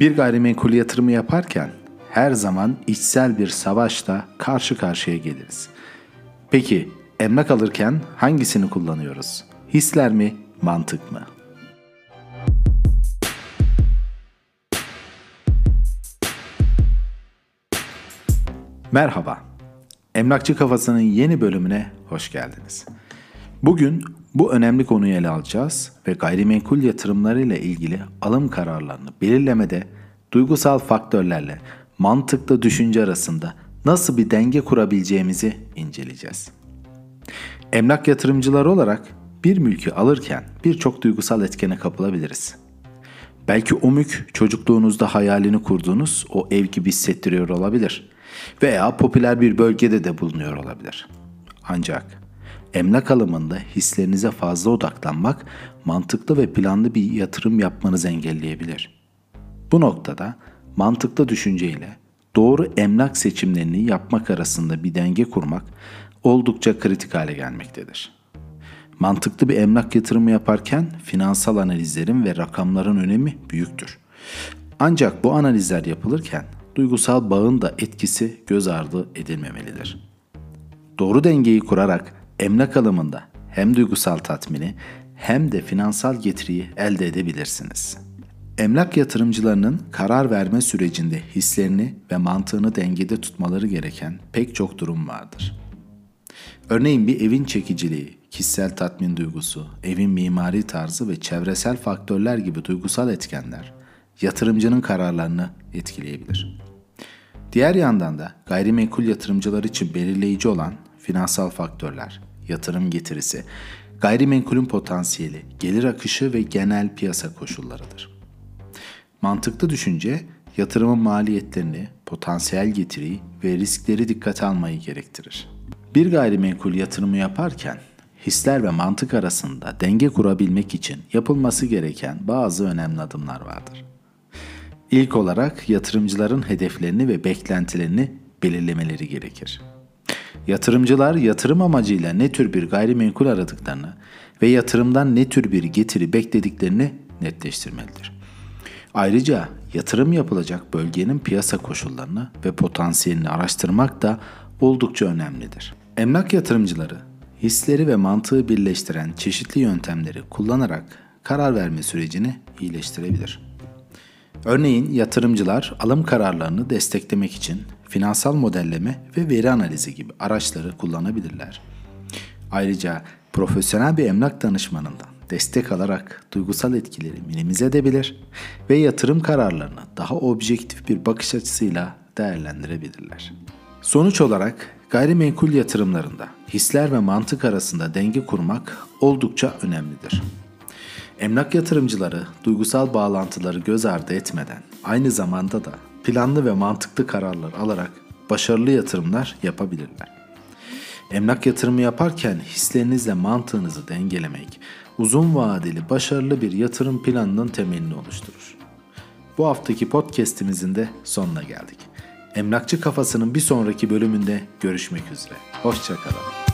Bir gayrimenkul yatırımı yaparken her zaman içsel bir savaşla karşı karşıya geliriz. Peki emlak alırken hangisini kullanıyoruz? Hisler mi, mantık mı? Merhaba. Emlakçı Kafası'nın yeni bölümüne hoş geldiniz. Bugün bu önemli konuyu ele alacağız ve gayrimenkul yatırımlarıyla ilgili alım kararlarını belirlemede duygusal faktörlerle mantıklı düşünce arasında nasıl bir denge kurabileceğimizi inceleyeceğiz. Emlak yatırımcıları olarak bir mülkü alırken birçok duygusal etkene kapılabiliriz. Belki o mülk çocukluğunuzda hayalini kurduğunuz o ev gibi hissettiriyor olabilir veya popüler bir bölgede de bulunuyor olabilir. Ancak emlak alımında hislerinize fazla odaklanmak mantıklı ve planlı bir yatırım yapmanızı engelleyebilir. Bu noktada mantıklı düşünceyle doğru emlak seçimlerini yapmak arasında bir denge kurmak oldukça kritik hale gelmektedir. Mantıklı bir emlak yatırımı yaparken finansal analizlerin ve rakamların önemi büyüktür. Ancak bu analizler yapılırken duygusal bağın da etkisi göz ardı edilmemelidir. Doğru dengeyi kurarak emlak alımında hem duygusal tatmini hem de finansal getiriyi elde edebilirsiniz. Emlak yatırımcılarının karar verme sürecinde hislerini ve mantığını dengede tutmaları gereken pek çok durum vardır. Örneğin bir evin çekiciliği, kişisel tatmin duygusu, evin mimari tarzı ve çevresel faktörler gibi duygusal etkenler yatırımcının kararlarını etkileyebilir. Diğer yandan da gayrimenkul yatırımcılar için belirleyici olan finansal faktörler, yatırım getirisi, gayrimenkulün potansiyeli, gelir akışı ve genel piyasa koşullarıdır. Mantıklı düşünce yatırımın maliyetlerini, potansiyel getiriyi ve riskleri dikkate almayı gerektirir. Bir gayrimenkul yatırımı yaparken hisler ve mantık arasında denge kurabilmek için yapılması gereken bazı önemli adımlar vardır. İlk olarak yatırımcıların hedeflerini ve beklentilerini belirlemeleri gerekir. Yatırımcılar yatırım amacıyla ne tür bir gayrimenkul aradıklarını ve yatırımdan ne tür bir getiri beklediklerini netleştirmelidir. Ayrıca yatırım yapılacak bölgenin piyasa koşullarını ve potansiyelini araştırmak da oldukça önemlidir. Emlak yatırımcıları hisleri ve mantığı birleştiren çeşitli yöntemleri kullanarak karar verme sürecini iyileştirebilir. Örneğin yatırımcılar alım kararlarını desteklemek için finansal modelleme ve veri analizi gibi araçları kullanabilirler. Ayrıca profesyonel bir emlak danışmanından destek alarak duygusal etkileri minimize edebilir ve yatırım kararlarını daha objektif bir bakış açısıyla değerlendirebilirler. Sonuç olarak gayrimenkul yatırımlarında hisler ve mantık arasında denge kurmak oldukça önemlidir. Emlak yatırımcıları duygusal bağlantıları göz ardı etmeden aynı zamanda da planlı ve mantıklı kararlar alarak başarılı yatırımlar yapabilirler. Emlak yatırımı yaparken hislerinizle mantığınızı dengelemek uzun vadeli başarılı bir yatırım planının temelini oluşturur. Bu haftaki podcast'imizin de sonuna geldik. Emlakçı Kafası'nın bir sonraki bölümünde görüşmek üzere. Hoşçakalın.